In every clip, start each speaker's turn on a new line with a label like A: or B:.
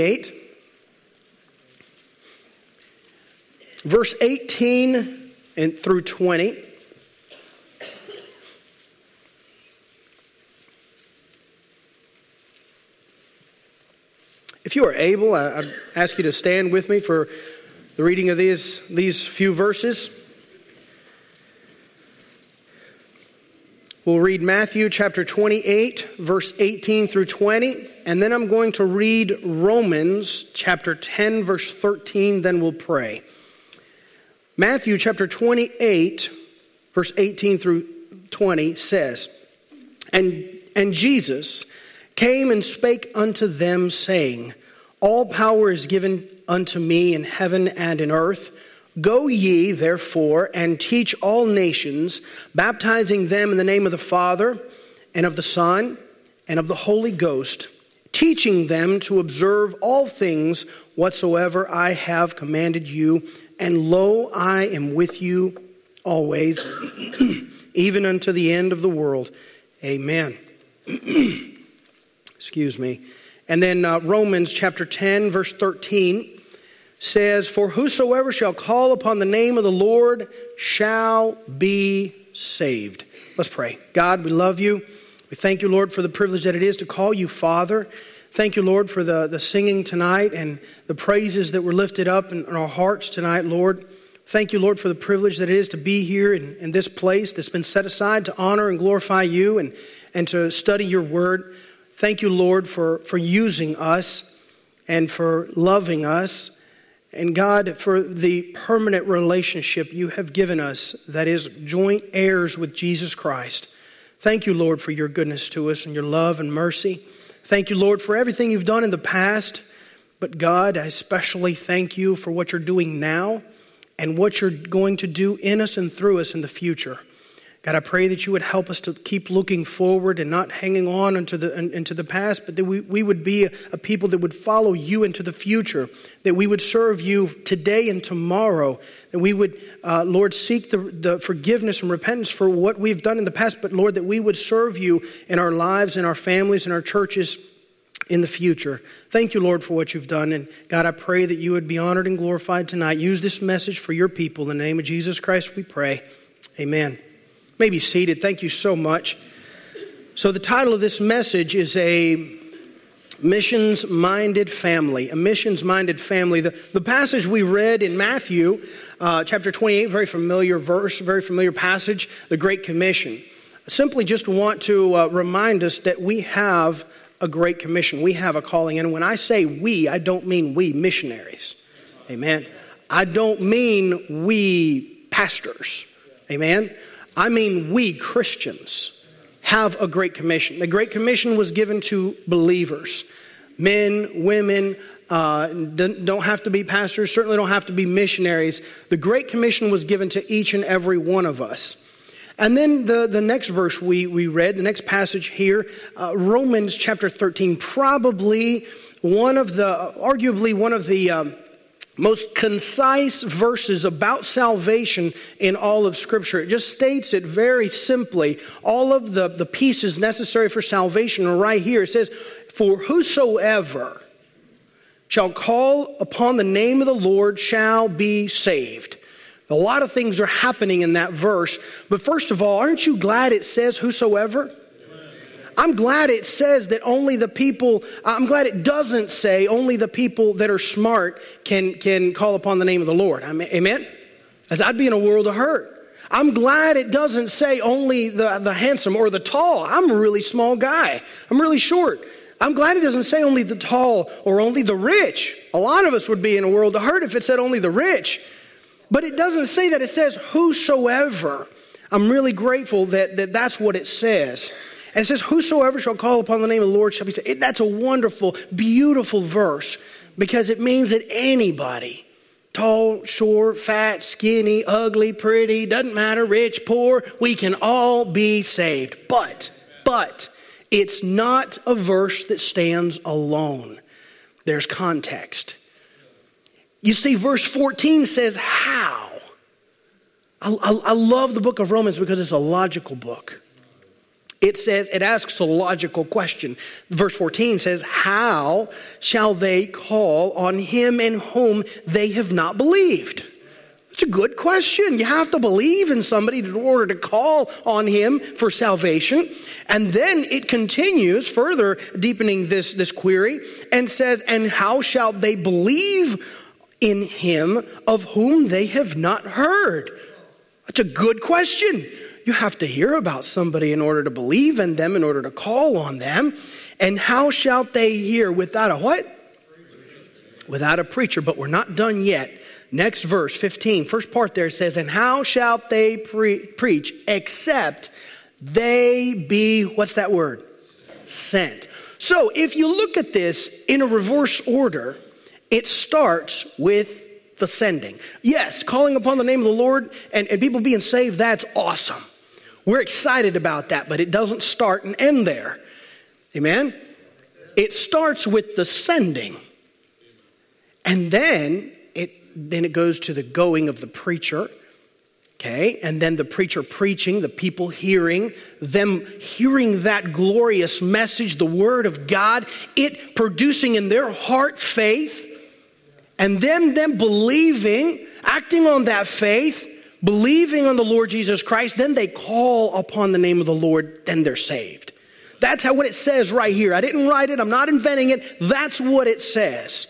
A: 8, verse 18 and through 20. If you are able, I'd ask you to stand with me for the reading of these, these few verses. We'll read Matthew chapter 28, verse 18 through 20, and then I'm going to read Romans chapter 10, verse 13, then we'll pray. Matthew chapter 28, verse 18 through 20 says, And, and Jesus came and spake unto them, saying, All power is given unto me in heaven and in earth. Go ye, therefore, and teach all nations, baptizing them in the name of the Father, and of the Son, and of the Holy Ghost, teaching them to observe all things whatsoever I have commanded you. And lo, I am with you always, even unto the end of the world. Amen. Excuse me. And then uh, Romans chapter 10, verse 13 says, For whosoever shall call upon the name of the Lord shall be saved. Let's pray. God, we love you. We thank you, Lord, for the privilege that it is to call you Father. Thank you, Lord, for the, the singing tonight and the praises that were lifted up in, in our hearts tonight, Lord. Thank you, Lord, for the privilege that it is to be here in, in this place that's been set aside to honor and glorify you and, and to study your word. Thank you, Lord, for, for using us and for loving us. And God, for the permanent relationship you have given us that is joint heirs with Jesus Christ. Thank you, Lord, for your goodness to us and your love and mercy. Thank you, Lord, for everything you've done in the past. But God, I especially thank you for what you're doing now and what you're going to do in us and through us in the future. God, I pray that you would help us to keep looking forward and not hanging on into the, into the past, but that we, we would be a, a people that would follow you into the future, that we would serve you today and tomorrow, that we would, uh, Lord, seek the, the forgiveness and repentance for what we've done in the past, but Lord, that we would serve you in our lives, in our families, in our churches in the future. Thank you, Lord, for what you've done. And God, I pray that you would be honored and glorified tonight. Use this message for your people. In the name of Jesus Christ, we pray. Amen may be seated. Thank you so much. So, the title of this message is a missions minded family. A missions minded family. The, the passage we read in Matthew uh, chapter 28, very familiar verse, very familiar passage, the Great Commission. I simply just want to uh, remind us that we have a great commission. We have a calling. And when I say we, I don't mean we missionaries. Amen. I don't mean we pastors. Amen. I mean, we Christians have a Great Commission. The Great Commission was given to believers men, women, uh, don't have to be pastors, certainly don't have to be missionaries. The Great Commission was given to each and every one of us. And then the, the next verse we, we read, the next passage here, uh, Romans chapter 13, probably one of the, arguably one of the, um, most concise verses about salvation in all of Scripture. It just states it very simply. All of the, the pieces necessary for salvation are right here. It says, For whosoever shall call upon the name of the Lord shall be saved. A lot of things are happening in that verse. But first of all, aren't you glad it says whosoever? I'm glad it says that only the people, I'm glad it doesn't say only the people that are smart can, can call upon the name of the Lord. Amen? As I'd be in a world of hurt. I'm glad it doesn't say only the, the handsome or the tall. I'm a really small guy. I'm really short. I'm glad it doesn't say only the tall or only the rich. A lot of us would be in a world of hurt if it said only the rich. But it doesn't say that, it says whosoever. I'm really grateful that, that that's what it says. And it says, Whosoever shall call upon the name of the Lord shall be saved. That's a wonderful, beautiful verse because it means that anybody, tall, short, fat, skinny, ugly, pretty, doesn't matter, rich, poor, we can all be saved. But, but, it's not a verse that stands alone. There's context. You see, verse 14 says, How? I, I, I love the book of Romans because it's a logical book. It says, it asks a logical question. Verse 14 says, How shall they call on him in whom they have not believed? It's a good question. You have to believe in somebody in order to call on him for salvation. And then it continues further deepening this, this query and says, And how shall they believe in him of whom they have not heard? That's a good question. You have to hear about somebody in order to believe in them, in order to call on them. And how shall they hear without a what? Without a preacher. But we're not done yet. Next verse, 15, first part there says, And how shall they pre- preach except they be, what's that word? Sent. So if you look at this in a reverse order, it starts with the sending. Yes, calling upon the name of the Lord and, and people being saved, that's awesome. We're excited about that, but it doesn't start and end there. Amen? It starts with the sending. And then it then it goes to the going of the preacher. Okay? And then the preacher preaching, the people hearing, them hearing that glorious message, the word of God, it producing in their heart faith, and then them believing, acting on that faith, believing on the Lord Jesus Christ, then they call upon the name of the Lord, then they're saved. That's how what it says right here. I didn't write it, I'm not inventing it. That's what it says.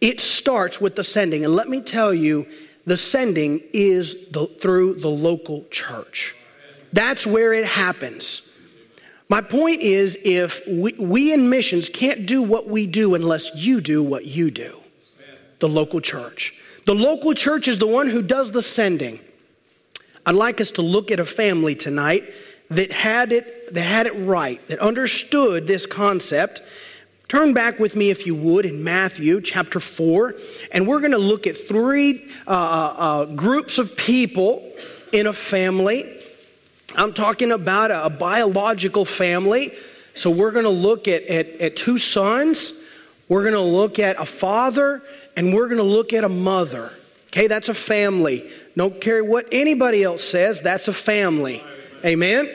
A: It starts with the sending. And let me tell you, the sending is the, through the local church. That's where it happens. My point is if we, we in missions can't do what we do unless you do what you do, the local church. The local church is the one who does the sending. I'd like us to look at a family tonight that had it, that had it right, that understood this concept. Turn back with me, if you would, in Matthew chapter 4, and we're going to look at three uh, uh, uh, groups of people in a family. I'm talking about a, a biological family. So we're going to look at, at, at two sons, we're going to look at a father, and we're going to look at a mother. Okay, that's a family. Don't care what anybody else says, that's a family. Amen?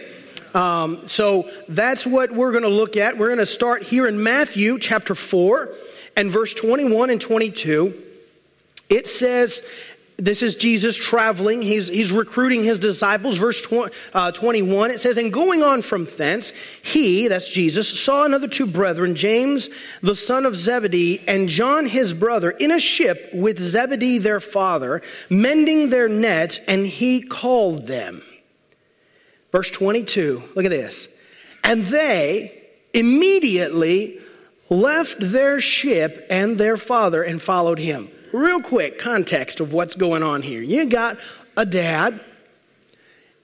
A: Um, so that's what we're going to look at. We're going to start here in Matthew chapter 4 and verse 21 and 22. It says, this is Jesus traveling. He's, he's recruiting his disciples. Verse tw- uh, 21, it says, And going on from thence, he, that's Jesus, saw another two brethren, James, the son of Zebedee, and John his brother, in a ship with Zebedee their father, mending their nets, and he called them. Verse 22, look at this. And they immediately left their ship and their father and followed him real quick context of what's going on here. You got a dad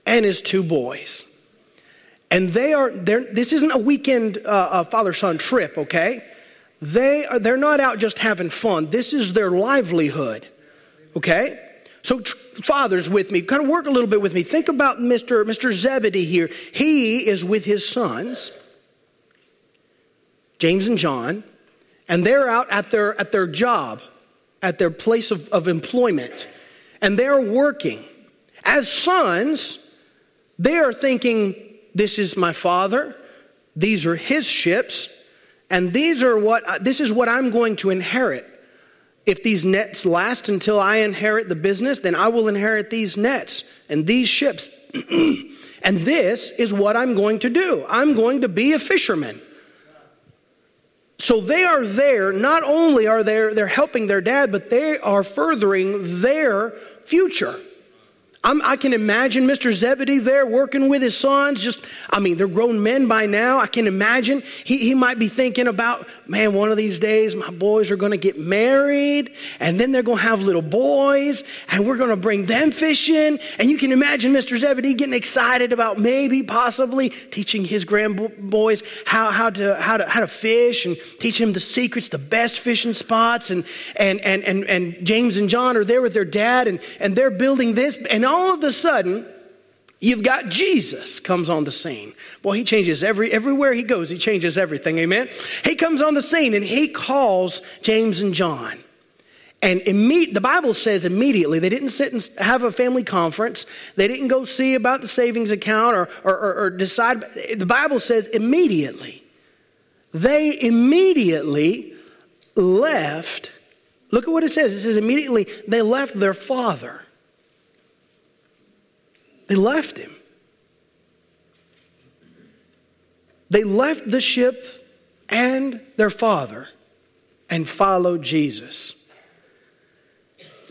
A: and his two boys. And they are, this isn't a weekend uh, father son trip, okay? They are, they're not out just having fun. This is their livelihood, okay? So, tr- fathers with me, kind of work a little bit with me. Think about Mr. Mr. Zebedee here. He is with his sons, James and John, and they're out at their, at their job at their place of, of employment and they're working. As sons, they are thinking, This is my father, these are his ships, and these are what, uh, this is what I'm going to inherit. If these nets last until I inherit the business, then I will inherit these nets and these ships. and this is what I'm going to do. I'm going to be a fisherman. So they are there, not only are they they're helping their dad, but they are furthering their future. I'm, i can imagine Mr. Zebedee there working with his sons. Just, I mean, they're grown men by now. I can imagine he, he might be thinking about, man, one of these days my boys are going to get married and then they're going to have little boys and we're going to bring them fishing. And you can imagine Mr. Zebedee getting excited about maybe, possibly teaching his grandboys how, how, to, how, to, how to fish and teaching them the secrets, the best fishing spots. And, and, and, and, and James and John are there with their dad and, and they're building this. And all of a sudden, you've got Jesus comes on the scene. Boy, he changes every everywhere he goes, he changes everything. Amen. He comes on the scene and he calls James and John. And imme- the Bible says immediately, they didn't sit and have a family conference. They didn't go see about the savings account or, or, or, or decide. The Bible says immediately. They immediately left. Look at what it says. It says immediately they left their father. They left him. They left the ship and their father and followed Jesus.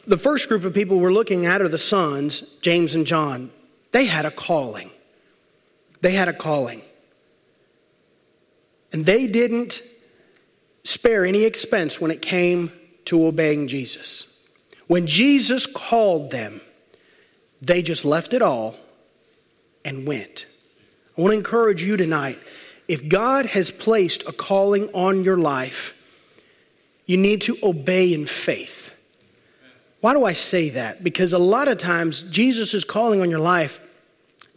A: The first group of people we're looking at are the sons, James and John. They had a calling. They had a calling. And they didn't spare any expense when it came to obeying Jesus. When Jesus called them, they just left it all and went. I want to encourage you tonight. If God has placed a calling on your life, you need to obey in faith. Why do I say that? Because a lot of times Jesus' calling on your life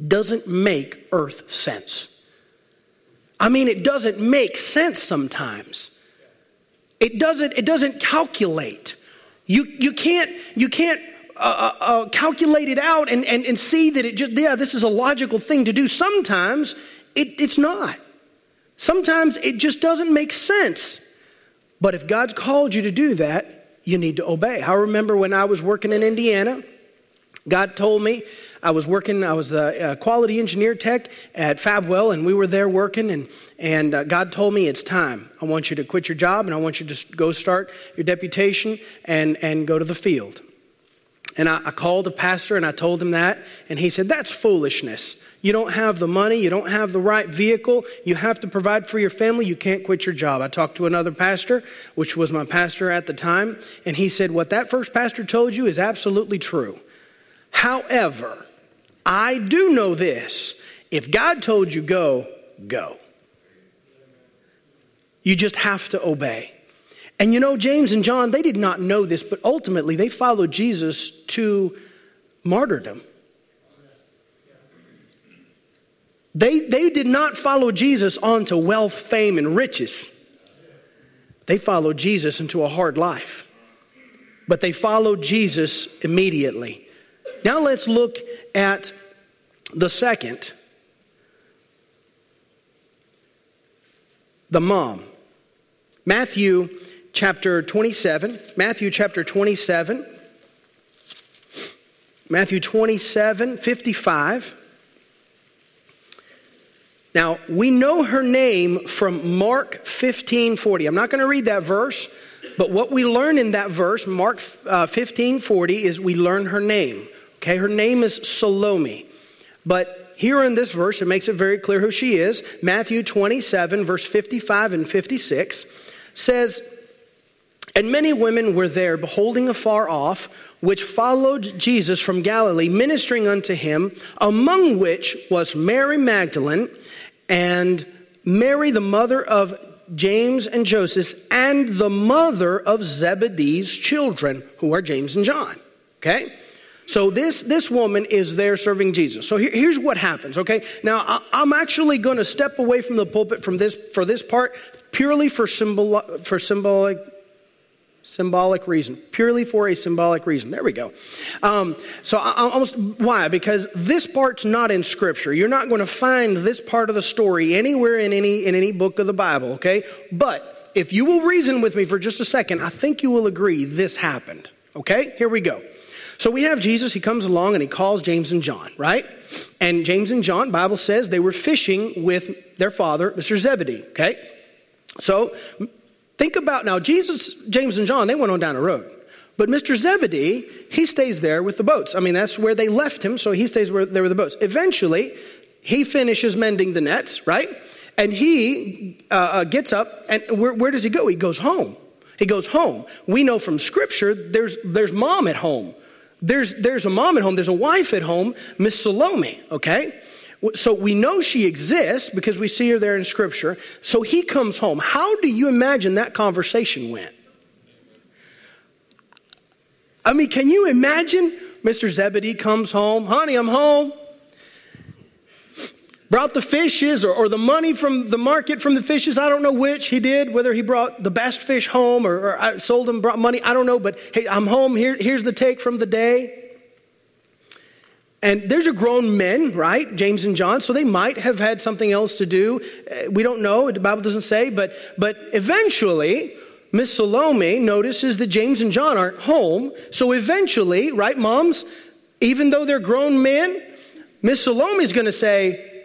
A: doesn't make earth sense. I mean, it doesn't make sense sometimes. It doesn't, it doesn't calculate. You, you can't, you can't uh, uh, uh, calculate it out and, and, and see that it just, yeah, this is a logical thing to do. Sometimes it, it's not. Sometimes it just doesn't make sense. But if God's called you to do that, you need to obey. I remember when I was working in Indiana, God told me I was working, I was a, quality engineer tech at Fabwell, and we were there working, and, and uh, God told me it's time. I want you to quit your job, and I want you to go start your deputation and, and go to the field. And I, I called a pastor and I told him that, and he said, That's foolishness. You don't have the money, you don't have the right vehicle, you have to provide for your family, you can't quit your job. I talked to another pastor, which was my pastor at the time, and he said, What that first pastor told you is absolutely true. However, I do know this if God told you go, go. You just have to obey. And you know, James and John, they did not know this, but ultimately they followed Jesus to martyrdom. They, they did not follow Jesus onto wealth, fame, and riches. They followed Jesus into a hard life. But they followed Jesus immediately. Now let's look at the second the mom. Matthew chapter 27. Matthew chapter 27. Matthew 27, 55. Now, we know her name from Mark 15, 40. I'm not going to read that verse, but what we learn in that verse, Mark uh, 15, 40, is we learn her name. Okay, her name is Salome. But here in this verse, it makes it very clear who she is. Matthew 27, verse 55 and 56 says, and many women were there, beholding afar off, which followed Jesus from Galilee, ministering unto him, among which was Mary Magdalene and Mary, the mother of James and Joseph, and the mother of Zebedee's children, who are James and John. Okay? So this, this woman is there serving Jesus. So here, here's what happens, okay? Now, I, am actually going to step away from the pulpit from this, for this part purely for, symbol, for symbolic symbolic reason, purely for a symbolic reason. There we go. Um, so, I, almost why? Because this part's not in Scripture. You're not going to find this part of the story anywhere in any in any book of the Bible. Okay, but if you will reason with me for just a second, I think you will agree this happened. Okay, here we go. So we have Jesus. He comes along and he calls James and John, right? And James and John, Bible says they were fishing with their father, Mr. Zebedee. Okay, so Think about now, Jesus, James, and John, they went on down the road. But Mr. Zebedee, he stays there with the boats. I mean, that's where they left him, so he stays where, there with the boats. Eventually, he finishes mending the nets, right? And he uh, uh, gets up, and where, where does he go? He goes home. He goes home. We know from Scripture there's, there's mom at home. There's, there's a mom at home, there's a wife at home, Miss Salome, okay? So we know she exists because we see her there in Scripture. So he comes home. How do you imagine that conversation went? I mean, can you imagine? Mr. Zebedee comes home. Honey, I'm home. brought the fishes or, or, the money from the market from the fishes. I don't know which he did, whether he brought the best fish home or, or sold them, brought money. I don't know, but hey, I'm home. Here, here's the take from the day. And there's a grown men, right? James and John, so they might have had something else to do. Uh, we don't know, the Bible doesn't say, but, but eventually, Miss Salome notices that James and John aren't home. So eventually, right, moms, even though they're grown men, Miss Salome is going to say,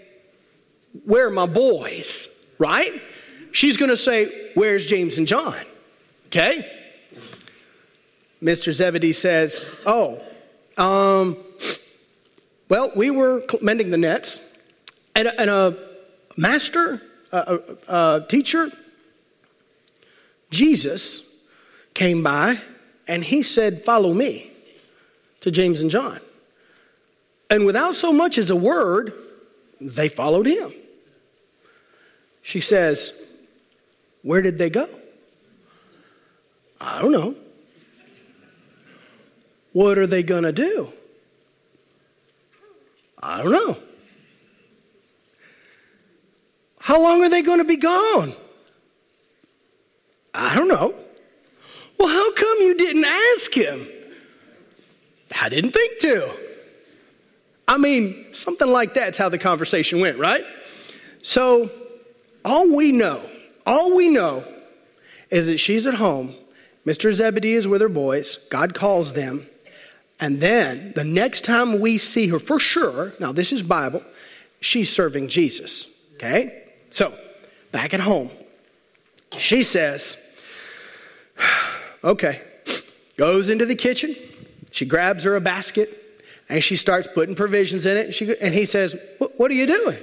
A: Where are my boys? Right? She's going to say, Where's James and John? Okay? Mr. Zebedee says, Oh, um, well, we were mending the nets, and a, and a master, a, a, a teacher, Jesus, came by and he said, Follow me to James and John. And without so much as a word, they followed him. She says, Where did they go? I don't know. What are they going to do? I don't know. How long are they going to be gone? I don't know. Well, how come you didn't ask him? I didn't think to. I mean, something like that's how the conversation went, right? So, all we know, all we know is that she's at home. Mr. Zebedee is with her boys. God calls them. And then the next time we see her, for sure, now this is Bible, she's serving Jesus. Okay? So, back at home, she says, okay, goes into the kitchen. She grabs her a basket and she starts putting provisions in it. She, and he says, What are you doing?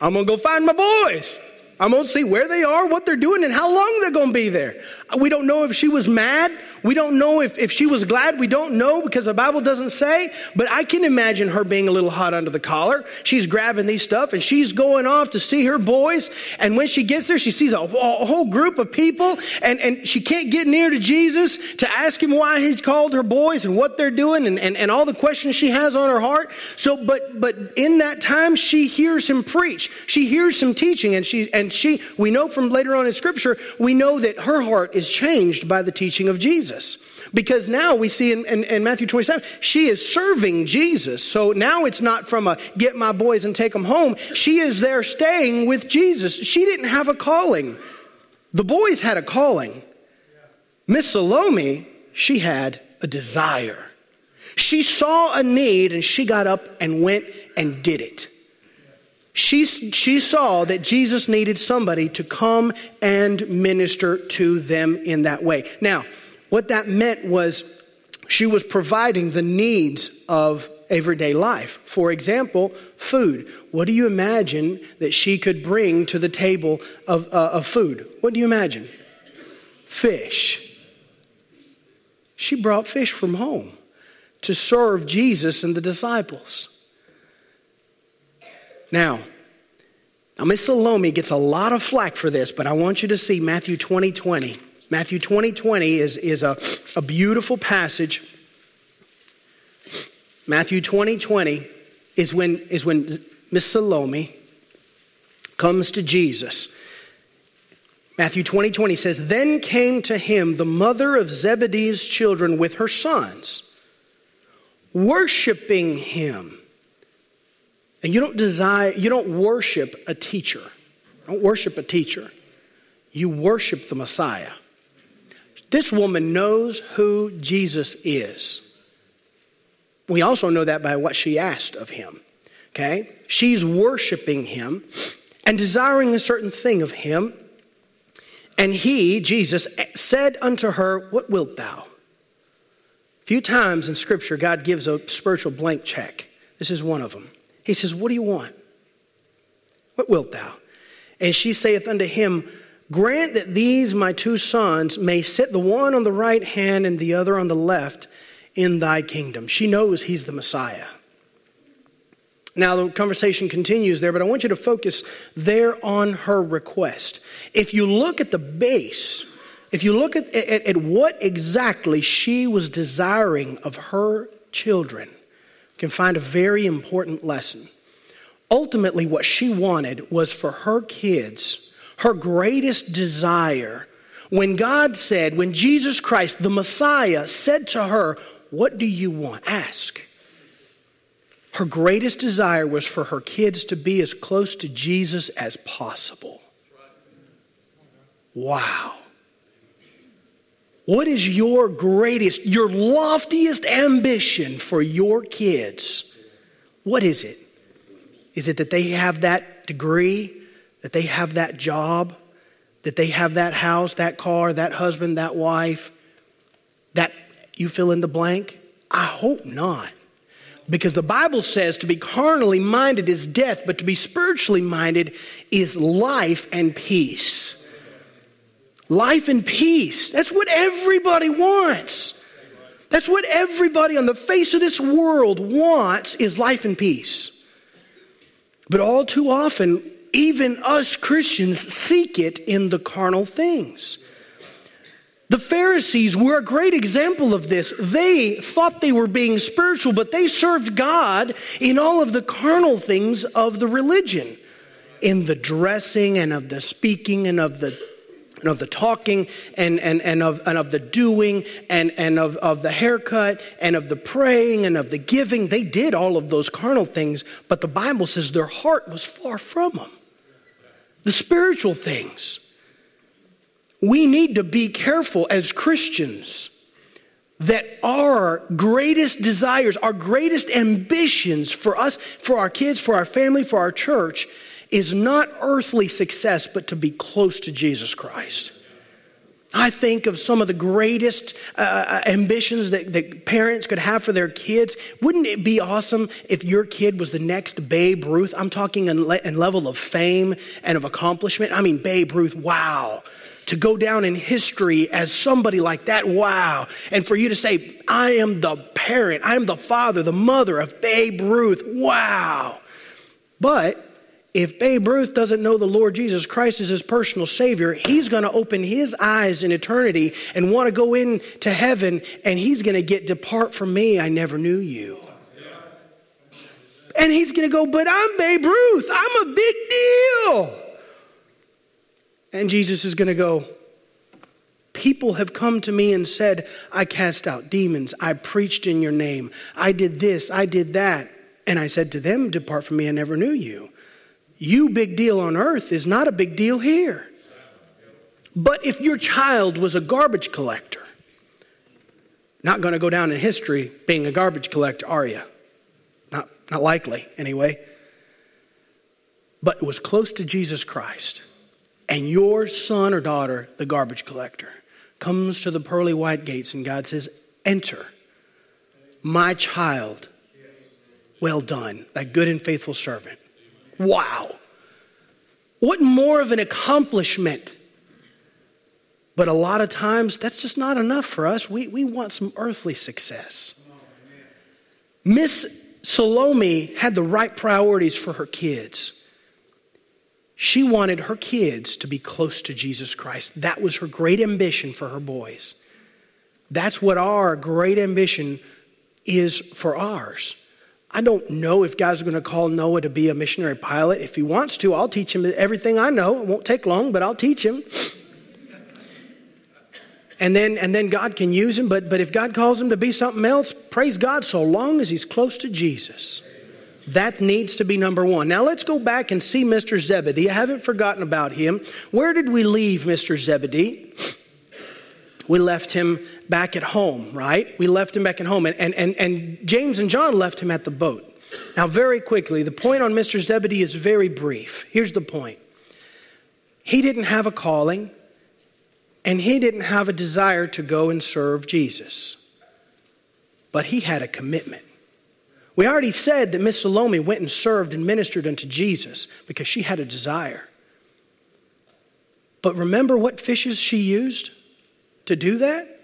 A: I'm to go find my boys. Going to see where they are, what they're doing, and how long they're going to be there. We don't know if she was mad. We don't know if, if she was glad. We don't know because the Bible doesn't say. But I can imagine her being a little hot under the collar. She's grabbing these stuff and she's going off to see her boys. And when she gets there, she sees a, a whole group of people and, and she can't get near to Jesus to ask him why he's called her boys and what they're doing and, and, and all the questions she has on her heart. So, but, but in that time, she hears him preach. She hears him teaching and she, and and she, we know from later on in Scripture, we know that her heart is changed by the teaching of Jesus. Because now we see in, in, in, Matthew 27, she is serving Jesus. So now it's not from a get my boys and take them home. She is there staying with Jesus. She didn't have a calling. The boys had a calling. Miss Salome, she had a desire. She saw a need and she got up and went and did it. She, she saw that Jesus needed somebody to come and minister to them in that way. Now, what that meant was she was providing the needs of everyday life. For example, food. What do you imagine that she could bring to the table of, uh, of food? What do you imagine? Fish. She brought fish from home to serve Jesus and the disciples. Now, now Miss Salome gets a lot of flack for this, but I want you to see Matthew 20 20. Matthew 20 20 is, is a, a beautiful passage. Matthew 20 20 is when, is when Miss Salome comes to Jesus. Matthew 20 20 says, Then came to him the mother of Zebedee's children with her sons, worshiping him. And you don't desire, you don't worship a teacher. Don't worship a teacher. You worship the Messiah. This woman knows who Jesus is. We also know that by what she asked of him. Okay? She's worshiping him and desiring a certain thing of him. And he, Jesus, said unto her, What wilt thou? Few times in Scripture, God gives a spiritual blank check. This is one of them. He says, What do you want? What wilt thou? And she saith unto him, Grant that these my two sons may sit the one on the right hand and the other on the left in thy kingdom. She knows he's the Messiah. Now, the conversation continues there, but I want you to focus there on her request. If you look at the base, if you look at, at, at what exactly she was desiring of her children, can find a very important lesson. ultimately, what she wanted was for her kids, her greatest desire. When God said, when Jesus Christ, the Messiah, said to her, What do you want? Ask. Her greatest desire was for her kids to be as close to Jesus as possible. Wow. What is your greatest, your loftiest ambition for your kids? What is it? Is it that they have that degree, that they have that job, that they have that house, that car, that husband, that wife, that you fill in the blank? I hope not. Because the Bible says to be carnally minded is death, but to be spiritually minded is life and peace. Life and peace. That's what everybody wants. That's what everybody on the face of this world wants is life and peace. But all too often, even us Christians seek it in the carnal things. The Pharisees were a great example of this. They thought they were being spiritual, but they served God in all of the carnal things of the religion, in the dressing and of the speaking and of the and of the talking and, and, and, of, and of the doing and, and of, of the haircut and of the praying and of the giving. They did all of those carnal things, but the Bible says their heart was far from them. The spiritual things. We need to be careful as Christians that our greatest desires, our greatest ambitions for us, for our kids, for our family, for our church, is not earthly success, but to be close to Jesus Christ. I think of some of the greatest uh, uh ambitions that, that parents could have for their kids. Wouldn't it be awesome if your kid was the next Babe Ruth? I'm talking in, le- in level of fame and of accomplishment. I mean, Babe Ruth, wow to go down in history as somebody like that. Wow. And for you to say, I am the parent, I am the father, the mother of Babe Ruth. Wow. But if Babe Ruth doesn't know the Lord Jesus Christ as his personal Savior, he's going to open his eyes in eternity and want to go into heaven, and he's going to get, Depart from me, I never knew you. And he's going to go, But I'm Babe Ruth, I'm a big deal. And Jesus is going to go, People have come to me and said, I cast out demons. I preached in your name. I did this. I did that. And I said to them, Depart from me. I never knew you. You, big deal on earth, is not a big deal here. But if your child was a garbage collector, not going to go down in history being a garbage collector, are you? Not, not likely, anyway. But it was close to Jesus Christ and your son or daughter, the garbage collector, comes to the pearly white gates and God says, Enter, my child. Well done, thy good and faithful servant. Wow. What more of an accomplishment? But a lot of times, that's just not enough for us. We, we want some earthly success. Miss Salome had the right priorities for her kids. She wanted her kids to be close to Jesus Christ. That was her great ambition for her boys. That's what our great ambition is for ours. I don't know if God's going to call Noah to be a missionary pilot. If he wants to, I'll teach him everything I know. It won't take long, but I'll teach him. And then, and then God can use him. But, but if God calls him to be something else, praise God, so long as he's close to Jesus. That needs to be number one. Now let's go back and see Mr. Zebedee. I haven't forgotten about him. Where did we leave Mr. Zebedee? We left him back at home, right? We left him back at home. And, and, and, and James and John left him at the boat. Now, very quickly, the point on Mr. Zebedee is very brief. Here's the point he didn't have a calling, and he didn't have a desire to go and serve Jesus, but he had a commitment. We already said that Miss Salome went and served and ministered unto Jesus because she had a desire. But remember what fishes she used to do that?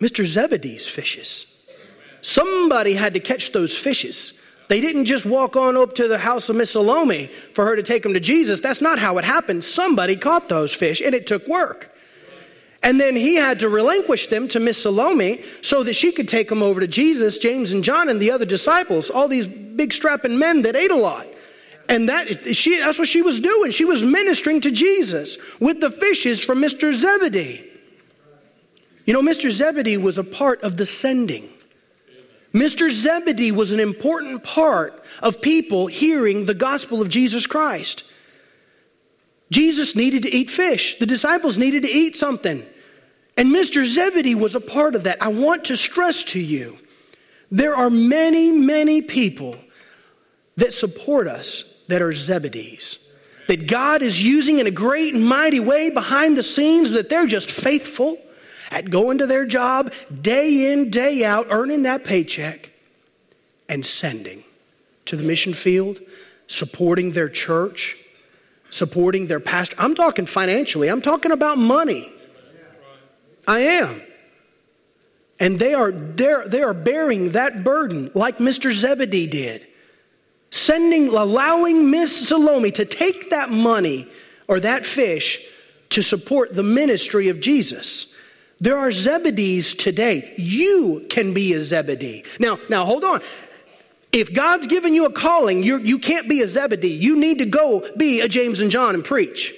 A: Mr. Zebedee's fishes. Somebody had to catch those fishes. They didn't just walk on up to the house of Miss Salome for her to take them to Jesus. That's not how it happened. Somebody caught those fish, and it took work. And then he had to relinquish them to Miss Salome so that she could take them over to Jesus, James and John, and the other disciples. All these big strapping men that ate a lot. And that, she, that's what she was doing. She was ministering to Jesus with the fishes from Mr. Zebedee. You know, Mr. Zebedee was a part of the sending. Mr. Zebedee was an important part of people hearing the gospel of Jesus Christ. Jesus needed to eat fish, the disciples needed to eat something. And Mr. Zebedee was a part of that. I want to stress to you there are many, many people that support us that are Zebedees. That God is using in a great and mighty way behind the scenes, that they're just faithful at going to their job day in, day out, earning that paycheck and sending to the mission field, supporting their church, supporting their pastor. I'm talking financially, I'm talking about money. I am. And they are, they are bearing that burden like Mr. Zebedee did. Sending, allowing Miss Salome to take that money or that fish to support the ministry of Jesus. There are Zebedees today. You can be a Zebedee. Now, now hold on. If God's given you a calling, you're, you can't be a Zebedee. You need to go be a James and John and preach.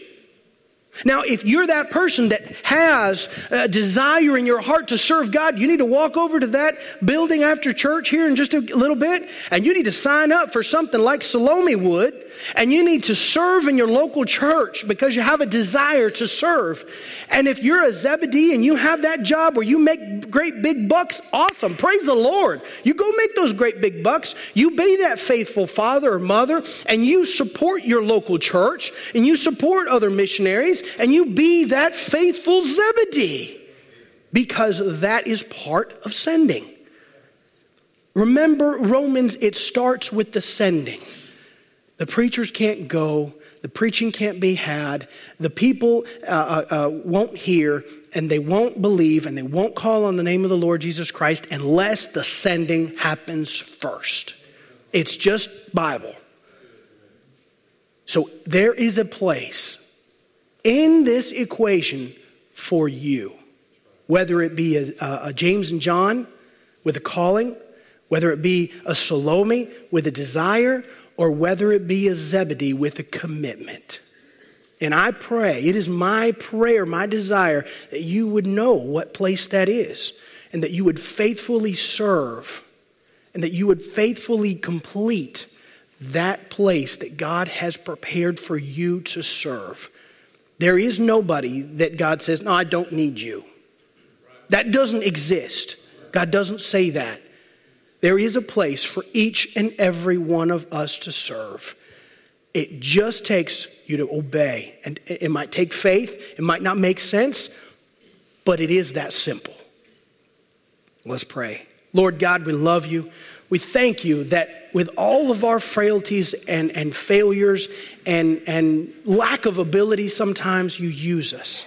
A: Now, if you're that person that has a desire in your heart to serve God, you need to walk over to that building after church here in just a little bit, and you need to sign up for something like Salome would and you need to serve in your local church because you have a desire to serve. And if you're a Zebedee and you have that job where you make great big bucks, awesome. Praise the Lord. You go make those great big bucks. You be that faithful father or mother and you support your local church and you support other missionaries and you be that faithful Zebedee because that is part of sending. Remember, Romans, it starts with the sending. The preachers can't go. The preaching can't be had. The people uh, uh, uh, won't hear and they won't believe and they won't call on the name of the Lord Jesus Christ unless the sending happens first. It's just Bible. So there is a place in this equation for you, whether it be a, a James and John with a calling, whether it be a Salome with a desire, or whether it be a Zebedee with a commitment. And I pray, it is my prayer, my desire, that you would know what place that is, and that you would faithfully serve, and that you would faithfully complete that place that God has prepared for you to serve. There is nobody that God says, No, I don't need you. That doesn't exist. God doesn't say that. There is a place for each and every one of us to serve. It just takes you to obey. And it might take faith, it might not make sense, but it is that simple. Let's pray. Lord God, we love you. We thank you that with all of our frailties and, and failures and, and lack of ability, sometimes you use us.